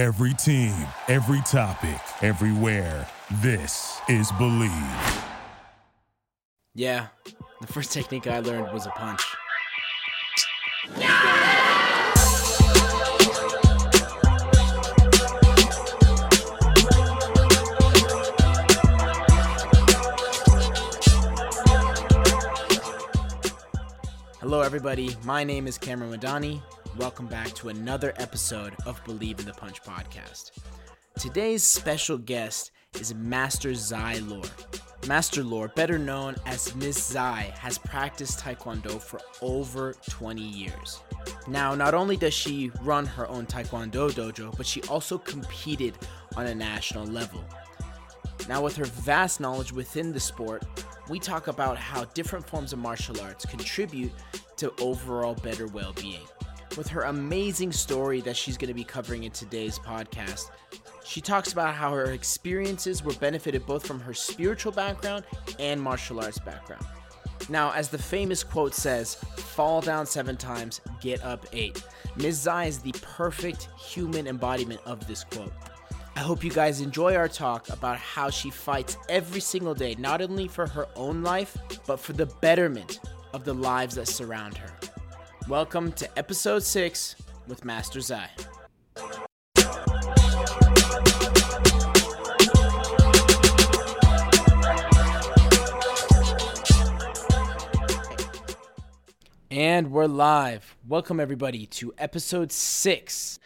Every team, every topic, everywhere. This is Believe. Yeah, the first technique I learned was a punch. Hello, everybody. My name is Cameron Madani. Welcome back to another episode of Believe in the Punch podcast. Today's special guest is Master Zai Lor. Master Lor, better known as Ms. Zai, has practiced Taekwondo for over 20 years. Now, not only does she run her own Taekwondo dojo, but she also competed on a national level. Now, with her vast knowledge within the sport, we talk about how different forms of martial arts contribute to overall better well being. With her amazing story that she's going to be covering in today's podcast, she talks about how her experiences were benefited both from her spiritual background and martial arts background. Now, as the famous quote says, fall down seven times, get up eight. Ms. Zai is the perfect human embodiment of this quote. I hope you guys enjoy our talk about how she fights every single day, not only for her own life, but for the betterment of the lives that surround her. Welcome to episode 6 with Master Zai. And we're live. Welcome, everybody, to episode 6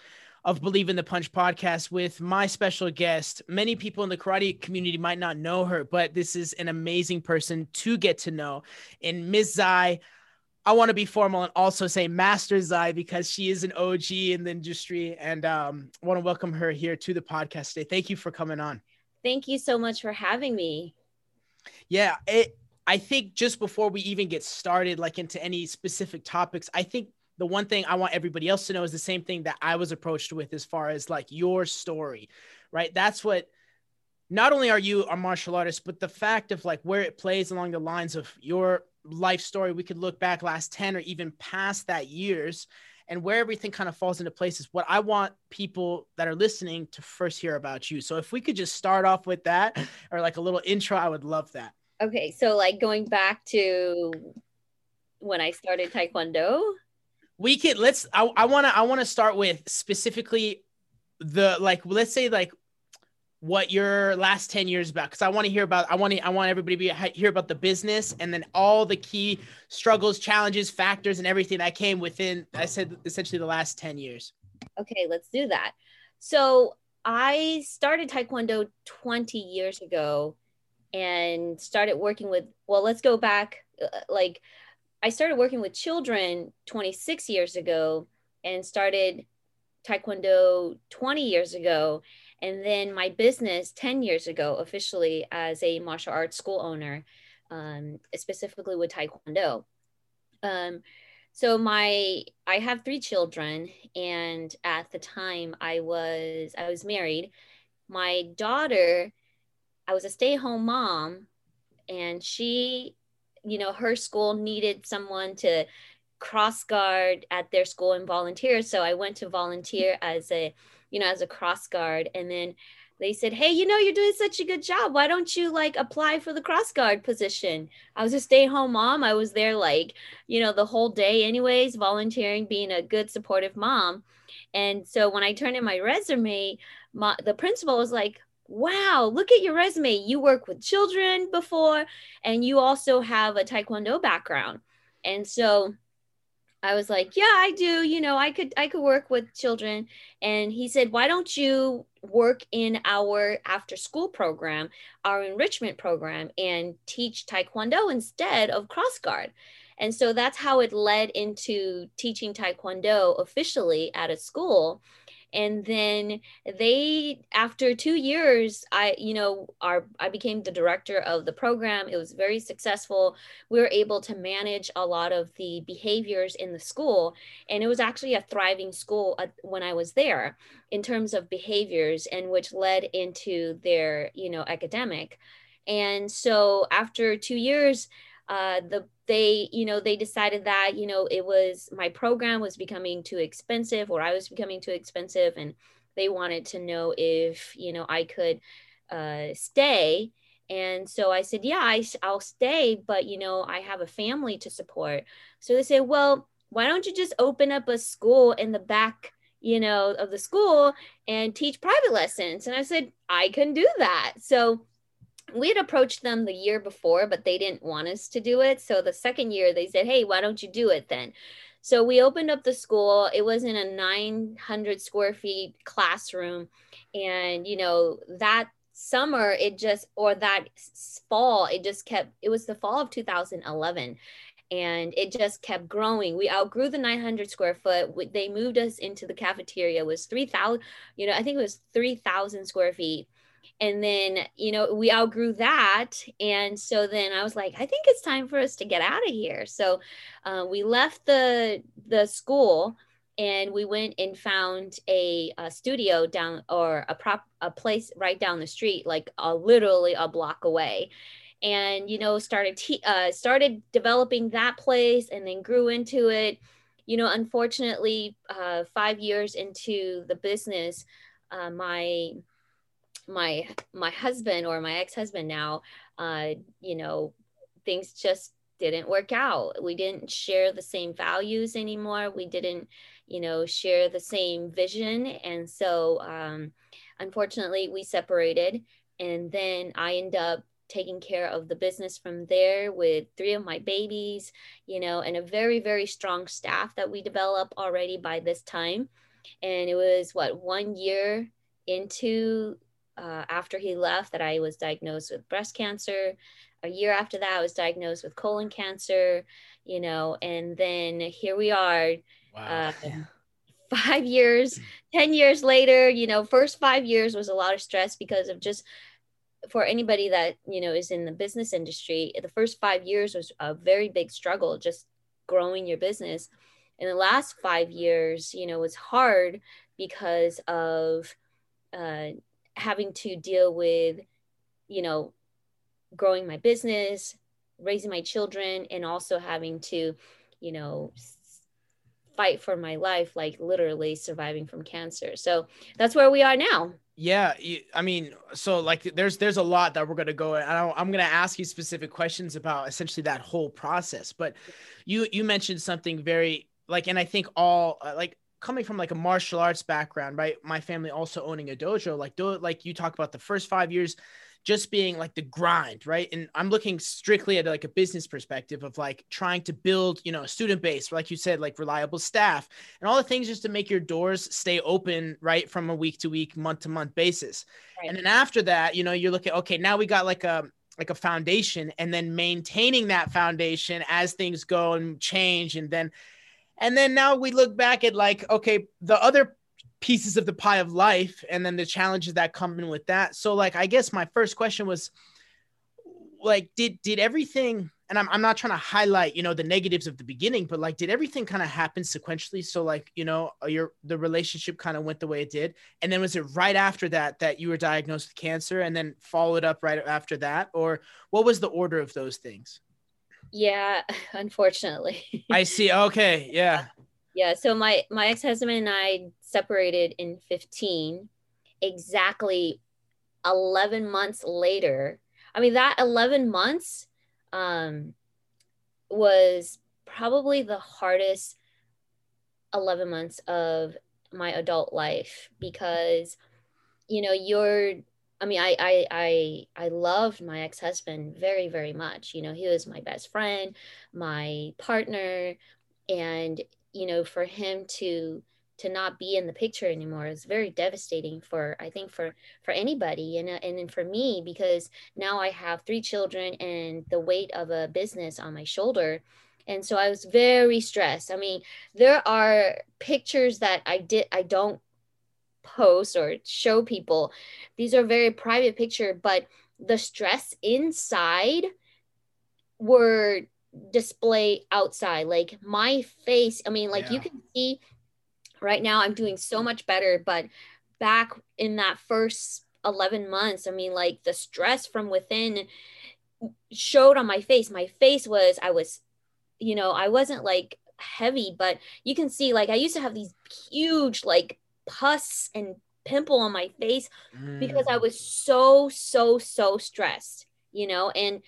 of Believe in the Punch podcast with my special guest. Many people in the karate community might not know her, but this is an amazing person to get to know. In Ms. Zai, I want to be formal and also say Master Zai because she is an OG in the industry. And um, I want to welcome her here to the podcast today. Thank you for coming on. Thank you so much for having me. Yeah, it, I think just before we even get started, like into any specific topics, I think the one thing I want everybody else to know is the same thing that I was approached with as far as like your story, right? That's what not only are you a martial artist, but the fact of like where it plays along the lines of your life story, we could look back last 10 or even past that years and where everything kind of falls into place is what I want people that are listening to first hear about you. So if we could just start off with that or like a little intro, I would love that. Okay. So like going back to when I started Taekwondo we could let's i, I want to i want to start with specifically the like let's say like what your last 10 years about because i want to hear about i want to i want everybody to be, hear about the business and then all the key struggles challenges factors and everything that came within i said essentially the last 10 years okay let's do that so i started taekwondo 20 years ago and started working with well let's go back uh, like I started working with children 26 years ago and started Taekwondo 20 years ago. And then my business 10 years ago, officially as a martial arts school owner, um, specifically with Taekwondo. Um, so my I have three children, and at the time I was I was married. My daughter, I was a stay-at-home mom, and she you know her school needed someone to cross guard at their school and volunteer. So i went to volunteer as a you know as a cross guard. And then they said hey you know you're doing such a good job. Why don't you like apply for the cross guard position? I was a stay-home mom. I was there like you know the whole day anyways volunteering being a good supportive mom. And so when i turned in my resume my, the principal was like wow, look at your resume. You work with children before, and you also have a Taekwondo background. And so I was like, yeah, I do. You know, I could I could work with children. And he said, why don't you work in our after school program, our enrichment program, and teach Taekwondo instead of cross guard? And so that's how it led into teaching Taekwondo officially at a school and then they after two years i you know our i became the director of the program. It was very successful. We were able to manage a lot of the behaviors in the school. And it was actually a thriving school when i was there in terms of behaviors and which led into their you know academic. And so after two years uh, the they you know they decided that you know it was my program was becoming too expensive or i was becoming too expensive and they wanted to know if you know i could uh, stay. And so i said yeah I, i'll stay but you know i have a family to support. So they said well why don't you just open up a school in the back you know of the school and teach private lessons? And i said i can do that. So we had approached them the year before, but they didn't want us to do it. So the second year, they said, Hey, why don't you do it then? So we opened up the school. It was in a 900 square feet classroom. And, you know, that summer, it just, or that fall, it just kept, it was the fall of 2011 and it just kept growing. We outgrew the 900 square foot. They moved us into the cafeteria. It was 3,000, you know, I think it was 3,000 square feet and then you know we outgrew that. And so then i was like i think it's time for us to get out of here. So uh, we left the the school and we went and found a, a, studio down or a prop a place right down the street like uh, literally a block away. And you know started te- uh, started developing that place and then grew into it. You know unfortunately uh, five years into the business uh, my my my husband or my ex-husband now uh you know things just didn't work out. We didn't share the same values anymore. We didn't you know share the same vision. And so um unfortunately we separated. And then i end up taking care of the business from there with three of my babies you know and a very very strong staff that we developed already by this time. And it was what one year into uh, after he left that I was diagnosed with breast cancer. A year after that, I was diagnosed with colon cancer, you know, and then here we are. Wow. Uh, five years, 10 years later, you know, first five years was a lot of stress because of just for anybody that, you know, is in the business industry, the first five years was a very big struggle, just growing your business. In the last five years, you know, was hard because of, uh, having to deal with, you know, growing my business, raising my children, and also having to, you know, fight for my life, like literally surviving from cancer. So that's where we are now. Yeah, I mean, so like there's there's a lot that we're gonna go. And I'm gonna ask you specific questions about essentially that whole process. But you you mentioned something very like, and I think all uh, like coming from like a martial arts background, right? My family also owning a dojo, like do like you talk about the first five years just being like the grind, right? And I'm looking strictly at like a business perspective of like trying to build, you know, a student base, like you said, like reliable staff and all the things just to make your doors stay open, right, from a week to week, month to month basis. Right. And then after that, you know, you're looking, okay, now we got like a like a foundation and then maintaining that foundation as things go and change and then and then now we look back at like, okay, the other pieces of the pie of life and then the challenges that come in with that. So like I guess my first question was like did did everything and I'm, I'm not trying to highlight you know the negatives of the beginning but like did everything kind of happen sequentially? So like you know uh, your the relationship kind of went the way it did. And then was it right after that that you were diagnosed with cancer and then followed up right after that? Or what was the order of those things yeah, unfortunately. I see. Okay. Yeah. Yeah. So my my ex-husband and I separated in 15. Exactly 11 months later. I mean that 11 months um was probably the hardest 11 months of my adult life because you know you're I mean, I I I I loved my ex husband very very much. You know, he was my best friend, my partner, and you know, for him to to not be in the picture anymore is very devastating for I think for for anybody and and for me because now I have three children and the weight of a business on my shoulder and so I was very stressed. I mean, there are pictures that I did I don't post or show people. These are very private picture, but the stress inside were display outside. Like my face, I mean, like yeah. you can see right now I'm doing so much better, but back in that first 11 months, I mean, like the stress from within showed on my face. My face was, I was, you know, I wasn't like heavy, but you can see like I used to have these huge like pus and pimple on my face Mm. because I was so so so stressed, you know, and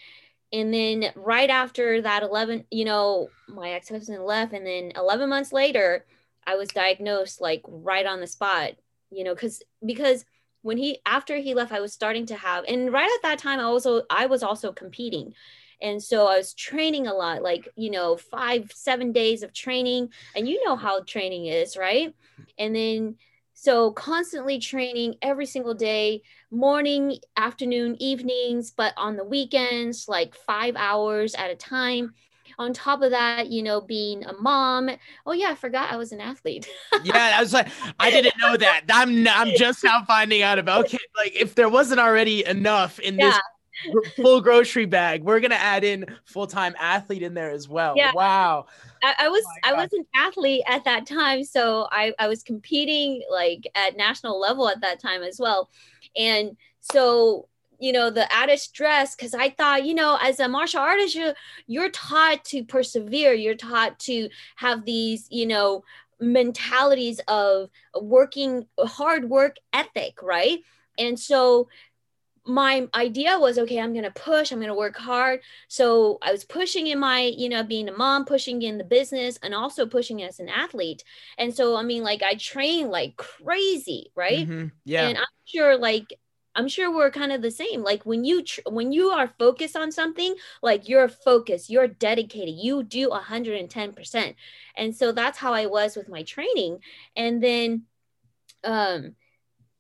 and then right after that 11, you know, my ex-husband left and then 11 months later I was diagnosed like right on the spot, you know, cuz because when he after he left I was starting to have and right at that time I also I was also competing. And so I was training a lot, like, you know, five, seven days of training. And you know how training is, right? And then so constantly training every single day, morning, afternoon, evenings, but on the weekends, like five hours at a time. On top of that, you know, being a mom. Oh yeah, I forgot I was an athlete. yeah, I was like, I didn't know that. I'm I'm just now finding out about. Okay, like if there wasn't already enough in this Yeah. gr- full grocery bag, we're gonna add in full time athlete in there as well. Yeah. Wow. I, I was oh my I was an athlete at that time, so I I was competing like at national level at that time as well, and so you know the added stress because I thought you know as a martial artist you you're taught to persevere, you're taught to have these you know mentalities of working hard work ethic, right? And so my idea was okay i'm going to push i'm going to work hard. So i was pushing in my you know being a mom pushing in the business and also pushing as an athlete. And so i mean like i train like crazy right? Mhm. Yeah. and i'm sure like i'm sure we're kind of the same. Like when you tr- when you are focused on something like you're focused you're dedicated you do 110% and so that's how i was with my training. And then um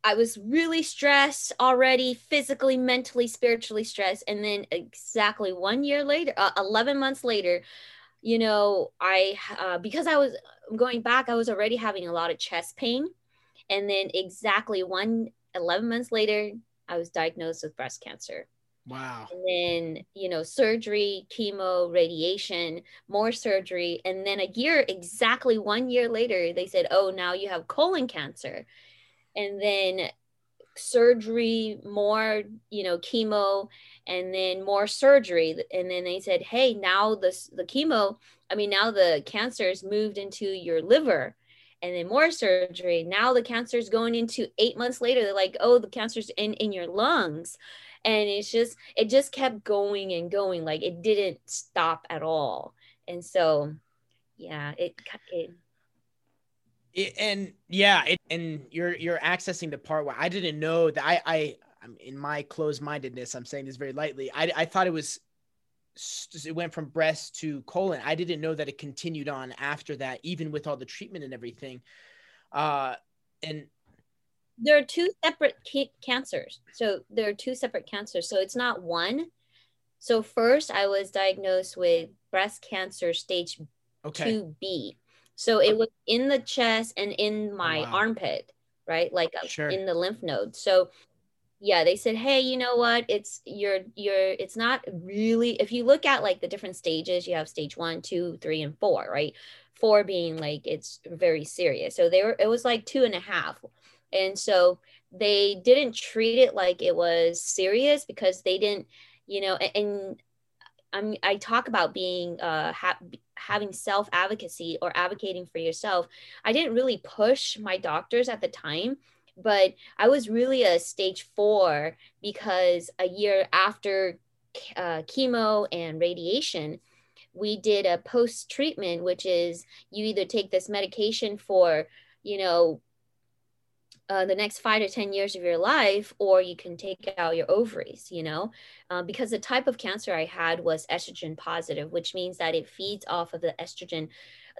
I was really stressed already, physically, mentally, spiritually stressed. And then exactly one year later, uh, 11 months later, you know, I, uh, because I was going back, I was already having a lot of chest pain. And then exactly one, 11 months later, I was diagnosed with breast cancer. Wow. And then, you know, surgery, chemo, radiation, more surgery. And then a year, exactly one year later, they said, oh, now you have colon cancer and then surgery more you know chemo and then more surgery. And then they said hey now this the chemo i mean now the cancer's moved into your liver and then more surgery. Now the cancer is going into eight months later. They're like oh the cancer's in in your lungs. And it's just it just kept going and going. Like it didn't stop at all. And so yeah it, it It- and yeah, it, and you're you're accessing the part where I didn't know that I I I'm in my closed mindedness. I'm saying this very lightly. I I thought it was it went from breast to colon. I didn't know that it continued on after that, even with all the treatment and everything. Uh, and there are two separate ca- cancers. So there are two separate cancers. So it's not one. So first, I was diagnosed with breast cancer stage okay, 2B. So it was in the chest and in my wow. armpit, right? Like uh, Sure. in the lymph node. So yeah, they said, "Hey, you know what? It's you're you're it's not really if you look at like the different stages, you have stage one, two, three, and four, right? Four being like it's very serious. So they were it was like two and a half. And so they didn't treat it like it was serious because they didn't, you know, a- and I'm I talk about being uh ha- having self advocacy or advocating for yourself. I didn't really push my doctors at the time, but I was really a stage four because a year after uh, chemo and radiation, we did a post treatment, which is you either take this medication for, you know, uh, the next five to 10 years of your life, or you can take out your ovaries, you know, uh, because the type of cancer I had was estrogen positive, which means that it feeds off of the estrogen.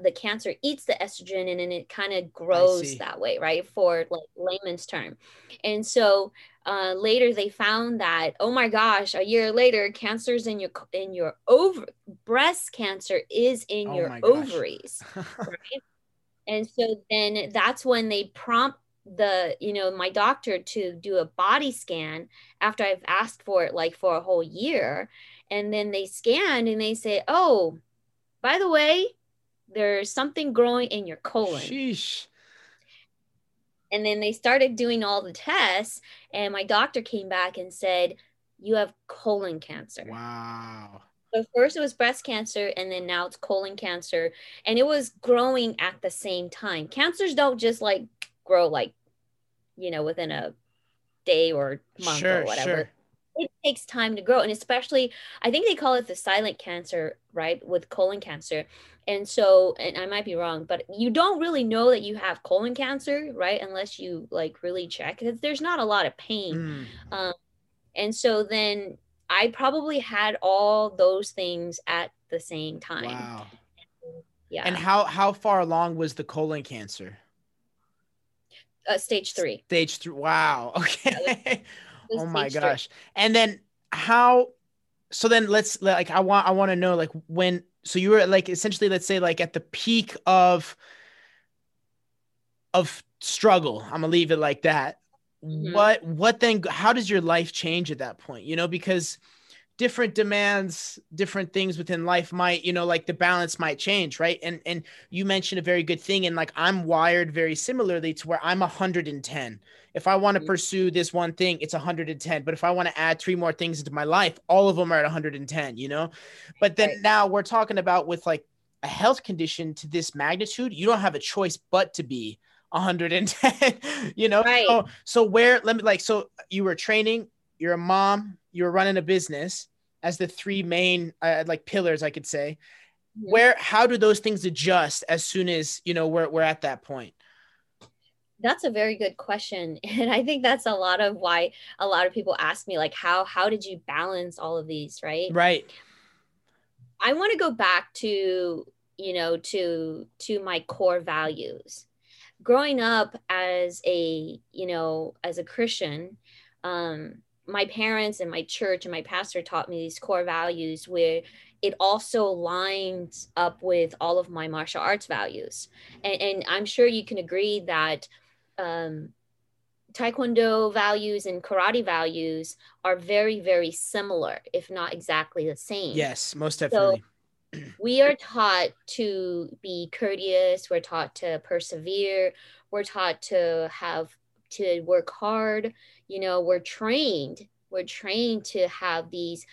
The cancer eats the estrogen and then it kind of grows that way, right? For like layman's term. And so uh, later they found that, oh my gosh, a year later, cancer's in your, in your over, breast cancer is in Oh your ovaries right? And so then that's when they prompt the, you know, my doctor to do a body scan after I've asked for it like for a whole year. And then they scan and they say, oh, by the way, there's something growing in your colon. sheesh. And then they started doing all the tests. And my doctor came back and said, you have colon cancer. Wow. So first it was breast cancer, and then now it's colon cancer, and it was growing at the same time. Cancers don't just like grow like you know, within a day or month Sure, or whatever. sure. It takes time to grow. And especially, I think they call it the silent cancer, right? With colon cancer. And so, and I might be wrong, but you don't really know that you have colon cancer, right? Unless you like really check. There's not a lot of pain. Mm. And so then I probably had all those things at the same time. Wow. Yeah. And how how far along was the colon cancer? Uh, stage three. Stage three. Wow. Okay. Was oh my stage three. gosh. And then how? So then let's like I want I want to know like when. So you were like essentially let's say like at the peak of of struggle. I'm gonna leave it like that. Mhm. What what then? How does your life change at that point? You know because different demands different things within life might you know like the balance might change right and and you mentioned a very good thing and like i'm wired very similarly to where i'm 110 if i want to Mhm. pursue this one thing it's 110 but if i want to add three more things into my life all of them are at 110 you know but then Right. now we're talking about with like a health condition to this magnitude you don't have a choice but to be 110 you know Right. so, so where let me like so you were training you're a mom you're running a business as the three main uh, like pillars i could say Mhm. where how do those things adjust as soon as you know we're, we're at that point That's a very good question. And I think that's a lot of why a lot of people ask me like how how did you balance all of these, right? right I want to go back to, you know, to to my core values. Growing up as a, you know, as a Christian, um my parents and my church and my pastor taught me these core values where it also lines up with all of my martial arts values. And, and I'm sure you can agree that um, Taekwondo values and karate values are very, very similar, if not exactly the same yes most definitely we are taught to be courteous we're taught to persevere we're taught to have to work hard you know we're trained we're trained to have these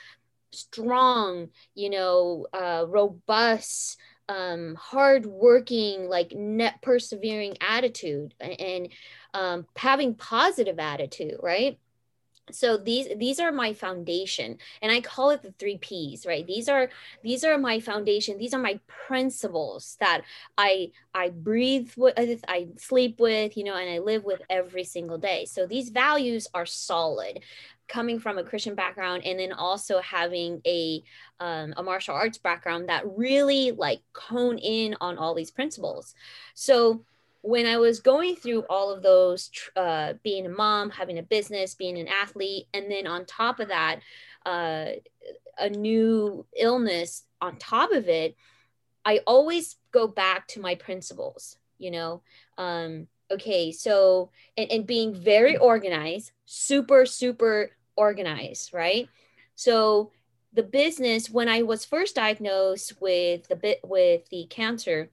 strong you know uh, robust um hard working like net persevering attitude a- and um having positive attitude right so these these are my foundation and i call it the three p's right? These are these are my foundation. These are my principles that i i breathe with i sleep with you know and i live with every single day. So these values are solid coming from a christian background and then also having a um, a martial arts background that really like cone in on all these principles. So when I was going through all of those, uh, being a mom, having a business, being an athlete, and then on top of that, uh, a new illness on top of it, I always go back to my principles, you know. Um, okay, so, and, and being very organized, super, super organized, right? So, the business, when I was first diagnosed with the bit with the cancer,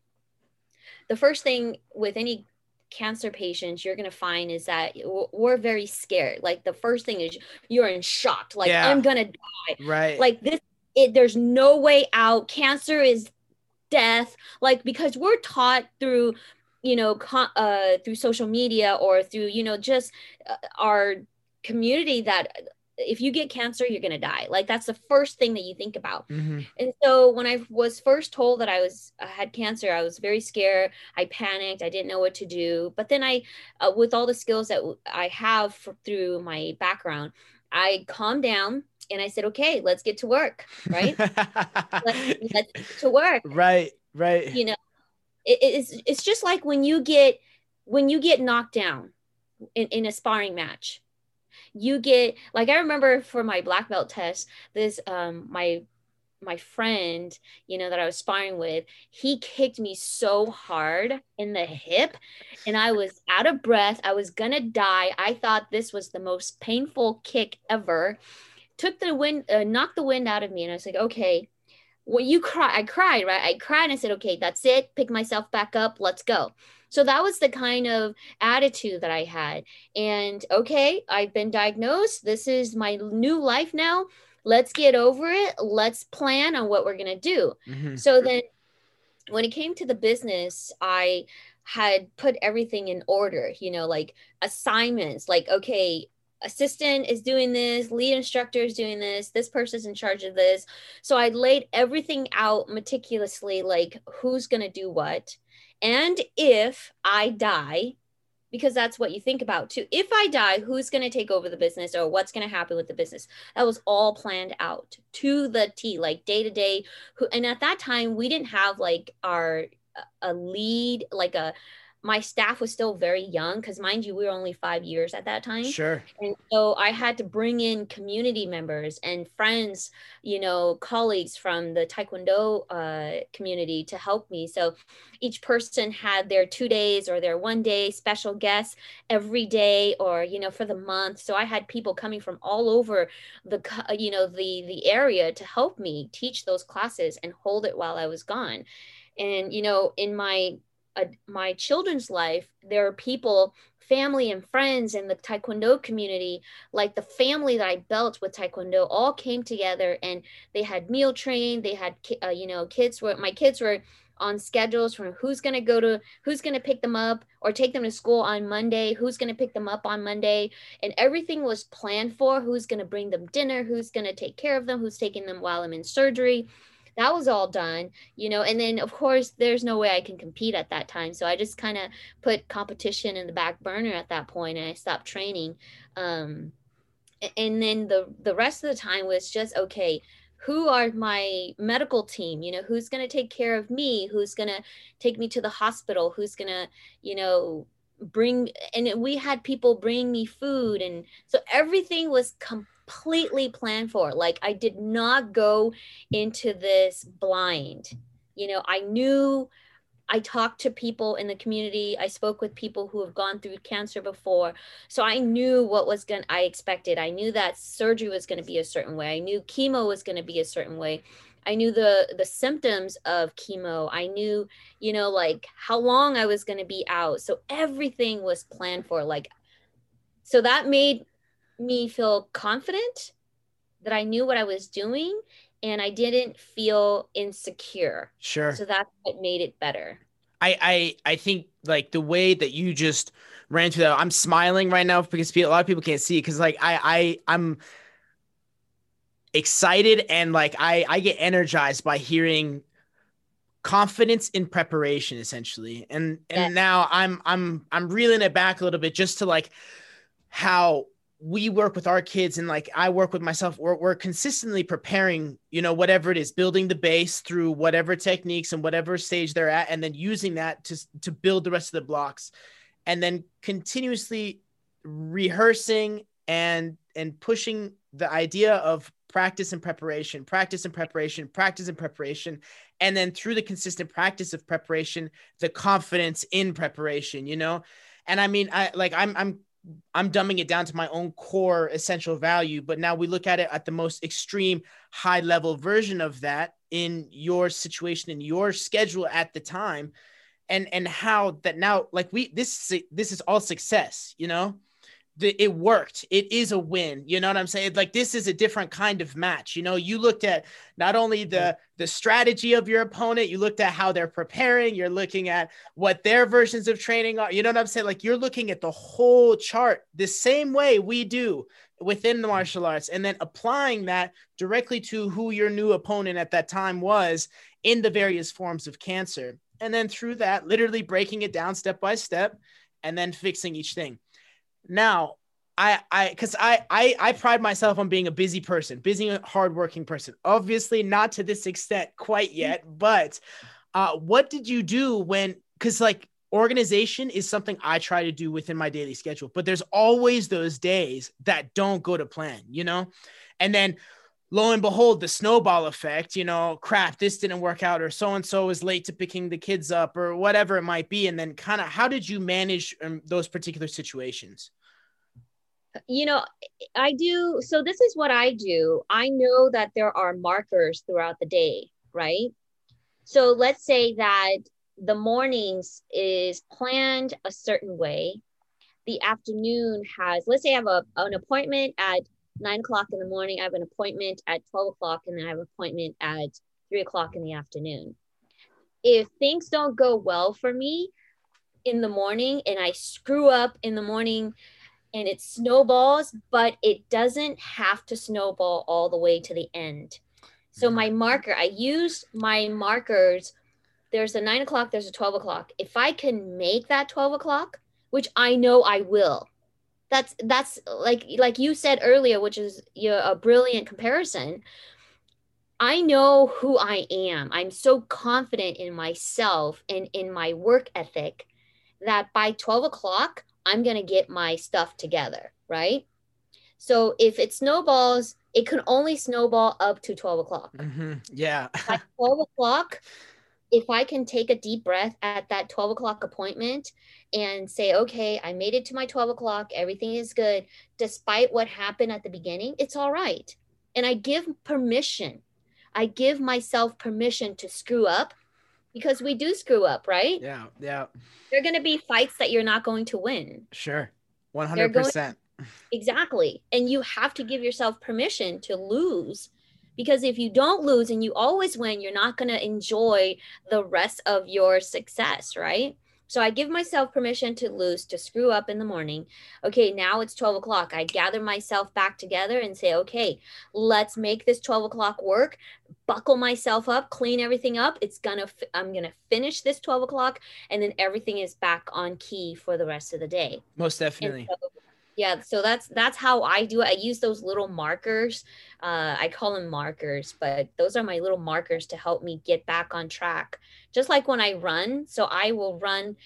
the first thing with any cancer patients you're going to find is that we're very scared like the first thing is you're in shock like Yeah. i'm going to die. right like this it, there's no way out cancer is death like because we're taught through you know co- uh through social media or through you know just uh, our community that if you get cancer you're going to die like that's the first thing that you think about Mhm. and so when I was first told that I was I had cancer, I was very scared. I panicked. I didn't know what to do. But then I, uh, with all the skills that I have f- through my background, I calmed down and I said, "Okay, let's get to work." Right? let's, let's get to work. right right You know, it, it's it's just like when you get when you get knocked down in, in a sparring match you get like i remember for my black belt test this um my my friend you know that i was sparring with he kicked me so hard in the hip and i was out of breath. I was gonna die. I thought this was the most painful kick ever. Took the wind uh, knocked the wind out of me and i was like okay well you cry i cried right? I cried and i said okay that's it. Pick myself back up. Let's go. So that was the kind of attitude that i had. And okay i've been diagnosed. This is my new life now. Let's get over it. Let's plan on what we're going to do. Mhm. so then when it came to the business i had put everything in order, you know, like assignments, like, okay, assistant is doing this, lead instructor is doing this, this person's in charge of this. So I laid everything out meticulously, like who's going to do what. And if I die, because that's what you think about too. If I die, who's going to take over the business or what's going to happen with the business? That was all planned out to the T, like day to day. And at that time, we didn't have like our a lead, like a my staff was still very young because mind you we were only five years at that time. Sure. And so i had to bring in community members and friends you know colleagues from the taekwondo uh, community to help me. So each person had their two days or their one day special guests every day or you know for the month. So i had people coming from all over the you know the the area to help me teach those classes and hold it while i was gone. And you know in my uh, my children's life there are people family and friends in the taekwondo community like the family that i built with taekwondo all came together and they had meal train they had uh, you know kids were my kids were on schedules from who's going to go to who's going to pick them up or take them to school on monday who's going to pick them up on monday and everything was planned for who's going to bring them dinner who's going to take care of them who's taking them while i'm in surgery that was all done you know and then of course there's no way i can compete at that time. So i just kind of put competition in the back burner at that point and i stopped training um, and then the the rest of the time was just okay who are my medical team? You know who's going to take care of me? Who's going to take me to the hospital? Who's going to you know bring and we had people bring me food and so everything was completely completely planned for. Like I did not go into this blind. You know, I knew I talked to people in the community. I spoke with people who have gone through cancer before. So I knew what was going I expected. I knew that surgery was going to be a certain way. I knew chemo was going to be a certain way. I knew the the symptoms of chemo. I knew, you know, like how long I was going to be out. So everything was planned for like so that made me feel confident that I knew what I was doing and I didn't feel insecure. Sure. So that's what made it better. I I I think like the way that you just ran through that, I'm smiling right now because a lot of people can't see because like I I I'm excited and like I I get energized by hearing confidence in preparation essentially and and now i'm i'm i'm reeling it back a little bit just to like how we work with our kids and like I work with myself, we're, we're consistently preparing, you know, whatever it is, building the base through whatever techniques and whatever stage they're at, and then using that to, to build the rest of the blocks. And then continuously rehearsing and and pushing the idea of practice and preparation practice and preparation practice and preparation. And then through the consistent practice of preparation the confidence in preparation you know? And i mean i like i'm i'm I'm dumbing it down to my own core essential value, but now we look at it at the most extreme high level version of that in your situation in your schedule at the time and and how that now like we this this is all success, you know? The, it worked. It is a win. You know what I'm saying? Like this is a different kind of match. You know, you looked at not only the the strategy of your opponent, you looked at how they're preparing, you're looking at what their versions of training are. You know what I'm saying? Like you're looking at the whole chart the same way we do within the mm-hmm. martial arts and then applying that directly to who your new opponent at that time was in the various forms of cancer. And then through that, literally breaking it down step by step and then fixing each thing. Now, I I because I, I I pride myself on being a busy person, busy, hardworking person. Obviously, not to this extent quite yet, but uh, what did you do when? Because like organization is something I try to do within my daily schedule, but there's always those days that don't go to plan, you know, and then lo and behold, the snowball effect, you know, crap, this didn't work out, or so and so is late to picking the kids up, or whatever it might be. And then, kind of, how did you manage um, those particular situations? You know, I do. So, this is what I do. I know that there are markers throughout the day, right? So, let's say that the mornings is planned a certain way. The afternoon has, let's say I have a, an appointment at nine o'clock in the morning. I have an appointment at 12 o'clock, and then I have an appointment at three o'clock in the afternoon. If things don't go well for me, in the morning and I screw up in the morning and it snowballs, but it doesn't have to snowball all the way to the end. So my Mm-hmm. marker, I use my markers. There's a nine o'clock, there's a 12 o'clock. If I can make that 12 o'clock, which I know I will, that's that's like like you said earlier, which is you know, a brilliant comparison. I know who I am. I'm so confident in myself and in my work ethic that by 12 o'clock, I'm going to get my stuff together, right? So if it snowballs, it can only snowball up to 12 o'clock. hmm Yeah. At 12 o'clock, if I can take a deep breath at that 12 o'clock appointment and say, okay, I made it to my 12 o'clock, everything is good, despite what happened at the beginning, it's all right. And I give permission. I give myself permission to screw up because we do screw up, right? yeah. Yeah. There are going to be fights that you're not going to win. Sure. One They're hundred going- percent. Exactly. And you have to give yourself permission to lose. Because if you don't lose and you always win, you're not going to enjoy the rest of your success, right? So I give myself permission to lose, to screw up in the morning. Okay, now it's 12 o'clock. I gather myself back together and say, okay, let's make this 12 o'clock work. Buckle myself up, clean everything up. It's gonna, f- I'm gonna finish this 12 o'clock, and then everything is back on key for the rest of the day. Most definitely. so, yeah, so that's that's how I do it. I use those little markers. Uh, I call them markers, but those are my little markers to help me get back on track. Just like when I run, so I will run,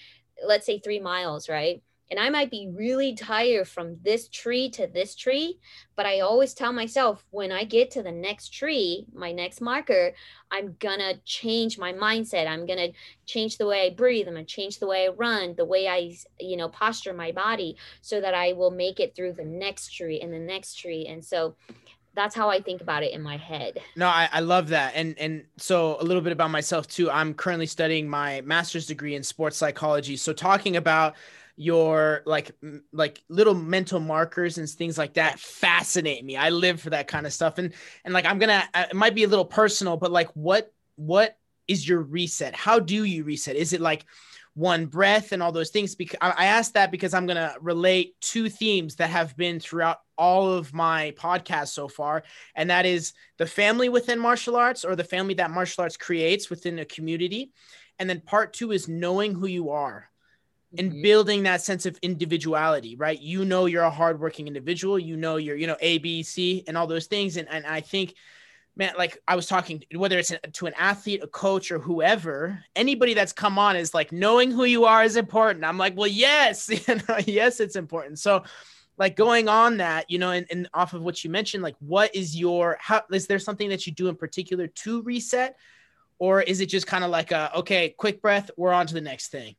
let's say three miles, right? And I might be really tired from this tree to this tree, but I always tell myself when I get to the next tree, my next marker, I'm gonna change my mindset. I'm gonna change the way I breathe. I'm gonna change the way I run, the way I, you know, posture my body so that I will make it through the next tree and the next tree. And so that's how I think about it in my head. No, I, I love that. And and so a little bit about myself too. I'm currently studying my master's degree in sports psychology. So talking about your like m- like little mental markers and things like that fascinate me. I live for that kind of stuff. And and like I'm gonna it might be a little personal, but like what what is your reset? How do you reset? Is it like one breath and all those things because I asked that because I'm to relate two themes that have been throughout all of my podcasts so far and that is the family within martial arts or the family that martial arts creates within a community and then part 2 is knowing who you are and Mhm. building that sense of individuality right? You know you're a hardworking individual. You know you're you know a b c and all those things. And, and i think man like i was talking whether it's to an athlete a coach or whoever anybody that's come on is like knowing who you are is important. I'm like well yes. You know, yes it's important. So like going on that you know and, and off of what you mentioned like what is your how is there something that you do in particular to reset? Or is it just kind of like a okay quick breath we're on to the next thing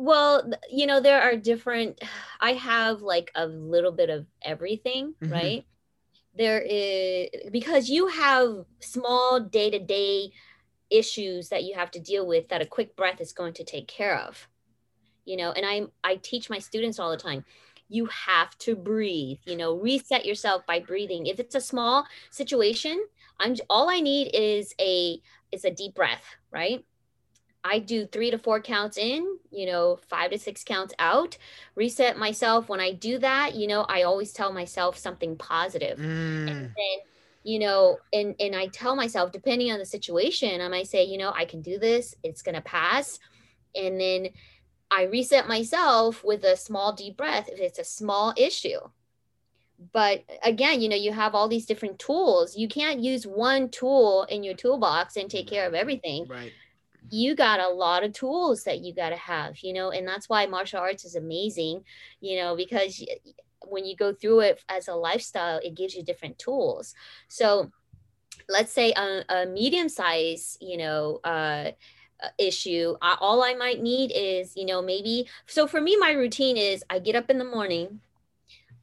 Well, you know, there are different, I have like a little bit of everything, Mhm. right? There is, because you have small day to day issues that you have to deal with that a quick breath is going to take care of. You know, and I I teach my students all the time. You have to breathe, you know, reset yourself by breathing. If it's a small situation, I'm all I need is a is a deep breath, right? I do three to four counts in, you know, five to six counts out, reset myself. When I do that, you know, I always tell myself something positive. Mm, And then, you know, and and I tell myself, depending on the situation, I might say, you know, I can do this, it's gonna pass. And then I reset myself with a small deep breath if it's a small issue. But again, you know, you have all these different tools. You can't use one tool in your toolbox and take care of everything right you got a lot of tools that you got to have, you know, and that's why martial arts is amazing, you know, because when you go through it as a lifestyle, it gives you different tools. So let's say a, a medium size, you know, uh, uh, issue, I, all I might need is, you know, maybe. So for me, my routine is I get up in the morning,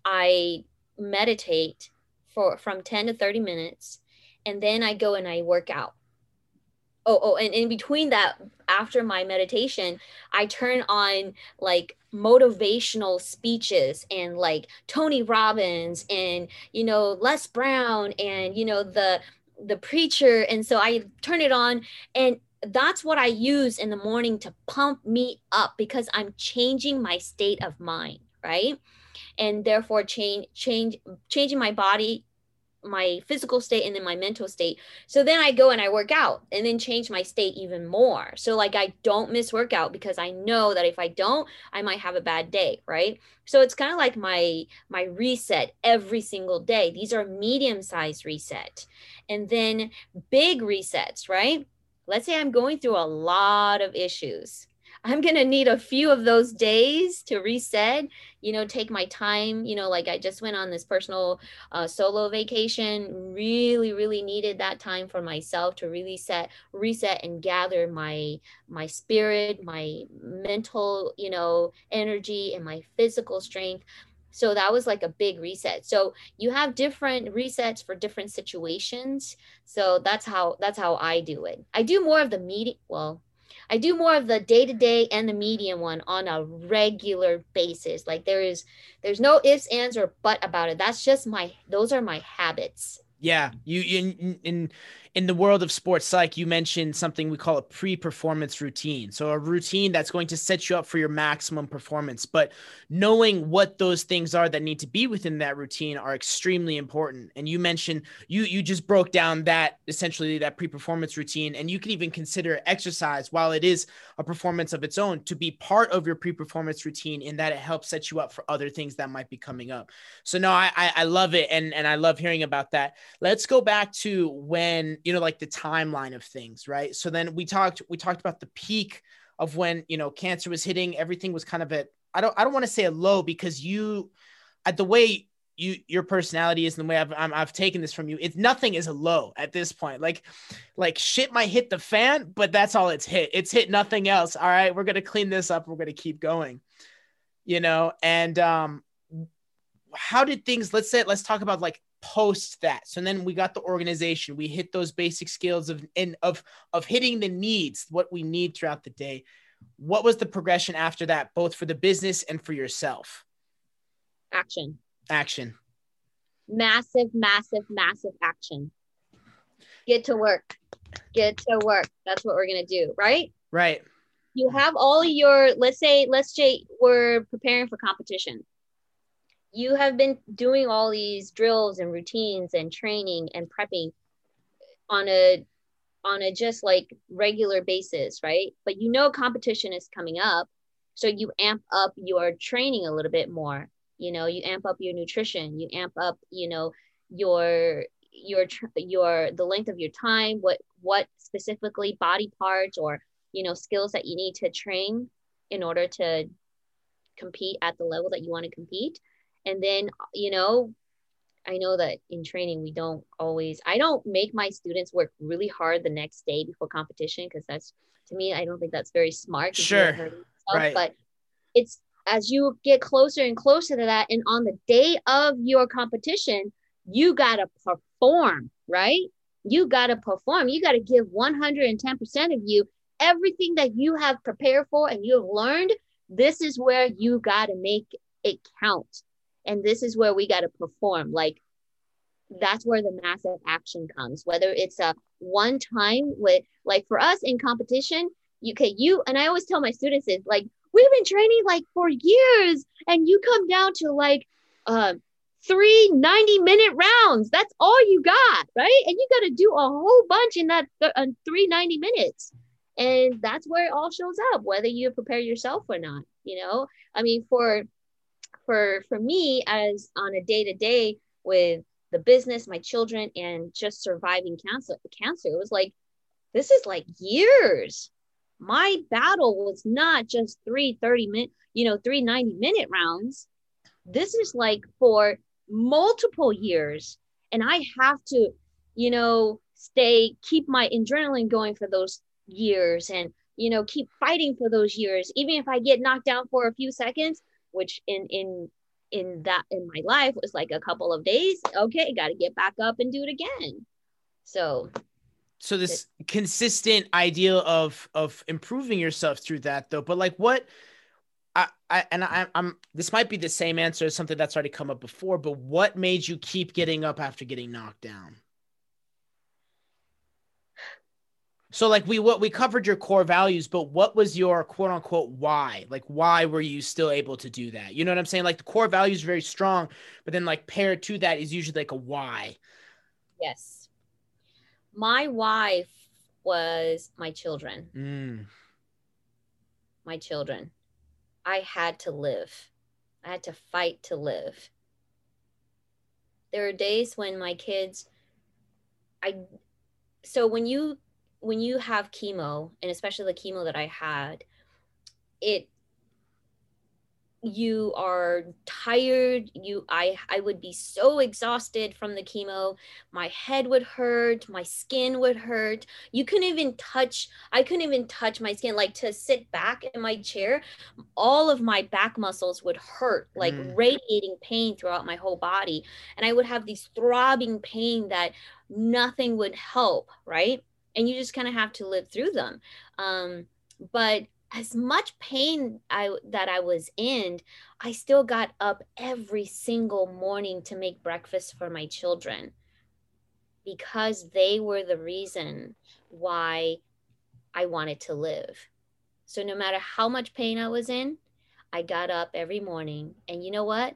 I meditate for from 10 to 30 minutes, and then I go and I work out oh oh and in between that after my meditation i turn on like motivational speeches and like tony robbins and you know les brown and you know the the preacher and so i turn it on and that's what I use in the morning to pump me up because I'm changing my state of mind, right? And therefore change change changing my body my physical state and then my mental state. So then I go and I work out and then change my state even more. So like I don't miss workout because I know that if I don't, I might have a bad day, right? So it's kind of like my my reset every single day. These are medium-sized reset. And then big resets, right? Let's say I'm going through a lot of issues I'm going to need a few of those days to reset, you know, take my time. You know, like I just went on this personal uh, solo vacation, really, really needed that time for myself to really set, reset and gather my, my spirit, my mental, you know, energy and my physical strength. So that was like a big reset. So you have different resets for different situations. So that's how, that's how I do it. I do more of the meeting. Well, I do more of the day to day and the medium one on a regular basis. Like there is, there's no ifs, ands, or but about it. That's just my, those are my habits. Yeah, you in in in the world of sports psych, you mentioned something we call a pre-performance routine. So a routine that's going to set you up for your maximum performance. But knowing what those things are that need to be within that routine are extremely important. And you mentioned you you just broke down that essentially that pre-performance routine, and you can even consider exercise while it is a performance of its own to be part of your pre-performance routine in that it helps set you up for other things that might be coming up. So no, I I, I love it and and I love hearing about that. Let's go back to when you know like the timeline of things right? So then we talked we talked about the peak of when you know cancer was hitting. Everything was kind of at i don't i don't want to say a low because you at the way you your personality is and the way I've, i have taken this from you it's nothing is a low at this point. Like like shit might hit the fan but that's all it's hit. It's hit nothing else. All right we're gonna clean this up. We're gonna keep going you know? And um how did things let's say let's talk about like post that. So then we got the organization. We hit those basic skills of and of of hitting the needs, what we need throughout the day. What was the progression after that, both for the business and for yourself? Action. Action. Massive, massive, massive action. Get to work. Get to work. That's what we're gonna do, right? Right. You have all your let's say let's say we're preparing for competition you have been doing all these drills and routines and training and prepping on a on a just like regular basis right? But you know competition is coming up so you amp up your training a little bit more. You know you amp up your nutrition you amp up you know your your your the length of your time what what specifically body parts or you know skills that you need to train in order to compete at the level that you want to compete and then you know i know that in training we don't always i don't make my students work really hard the next day before competition because that's to me i don't think that's very smart sure. right. but it's as you get closer and closer to that and on the day of your competition you got to perform right? You got to perform. You got to give 110% of you everything that you have prepared for and you have learned. This is where you got to make it count and this is where we got to perform. Like that's where the massive action comes whether it's a one time with like for us in competition you okay you and i always tell my students is like we've been training like for years and you come down to like um three 90 minute rounds. That's all you got right? And you got to do a whole bunch in that th- uh, three 90 minutes. And that's where it all shows up whether you prepare yourself or not you know? I mean for for for me as on a day to day with the business, my children, and just surviving cancer, cancer, it was like this is like years. My battle was not just three 30 minute, you know, three 90 minute rounds. This is like for multiple years. And I have to, you know, stay, keep my adrenaline going for those years and, you know, keep fighting for those years. Even if I get knocked down for a few seconds, which in in in that in my life was like a couple of days okay got to get back up and do it again so so this it, consistent ideal of of improving yourself through that though but like what I, I and I, I'm this might be the same answer as something that's already come up before, but what made you keep getting up after getting knocked down? So like we what we covered your core values, but what was your quote unquote why? Like why were you still able to do that? You know what I'm saying? Like the core values are very strong, but then like paired to that is usually like a why. Yes. My wife was my children. Mm. My children. I had to live. I had to fight to live. There are days when my kids I so when you when you have chemo and especially the chemo that I had, it you are tired you i i would be so exhausted from the chemo. My head would hurt my skin would hurt. You couldn't even touch i couldn't even touch my skin. Like to sit back in my chair all of my back muscles would hurt like mm. radiating pain throughout my whole body. And i would have these throbbing pain that nothing would help right and you just kind of have to live through them um but as much pain I that I was in, I still got up every single morning to make breakfast for my children because they were the reason why I wanted to live. So no matter how much pain I was in, I got up every morning. And you know what?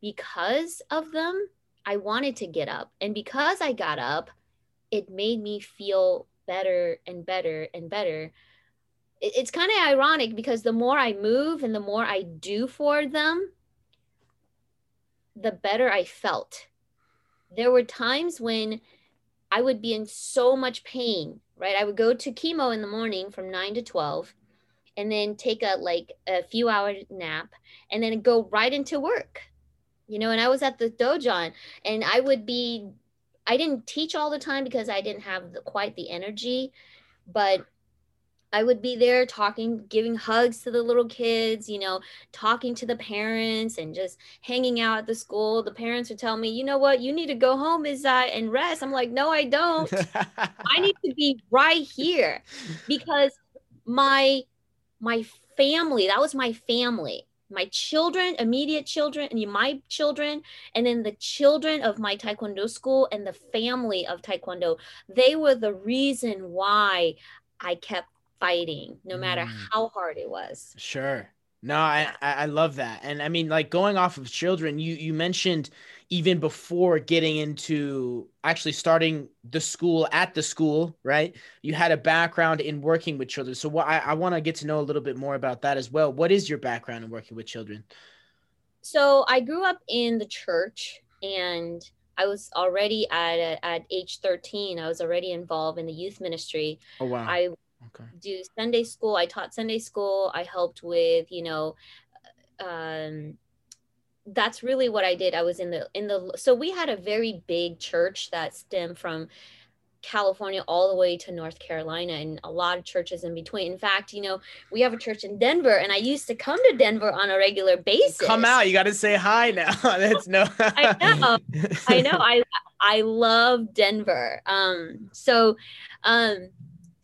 Because of them, I wanted to get up. And because I got up, it made me feel better and better and better it's kind of ironic because the more I move and the more I do for them, the better I felt. There were times when I would be in so much pain, right? I would go to chemo in the morning from 9 to 12 and then take a like a few hour nap and then go right into work. You know, and I was at the dojo and I would be I didn't teach all the time because I didn't have the, quite the energy, but I would be there talking, giving hugs to the little kids, you know, talking to the parents and just hanging out at the school. The parents would tell me, you know what, you need to go home Izai and rest. I'm like, no, I don't. I need to be right here because my my family, that was my family. My children, immediate children, and my children, and then the children of my Taekwondo school and the family of Taekwondo, they were the reason why I kept fighting no matter mm. how hard it was. Sure. No I, I love that. And i mean like going off of children you you mentioned even before getting into actually starting the school at the school right you had a background in working with children so what i, I want to get to know a little bit more about that as well what is your background in working with children so i grew up in the church and I was already at at age 13. I was already involved in the youth ministry. Oh wow. I okay. do Sunday school. I taught Sunday school. I helped with, you know, um, that's really what I did. I was in the in the so we had a very big church that stemmed from California all the way to North Carolina and a lot of churches in between. In fact, you know, we have a church in Denver and I used to come to Denver on a regular basis. Come out, you got to say hi now. That's no I know. I know. I I love Denver. Um so um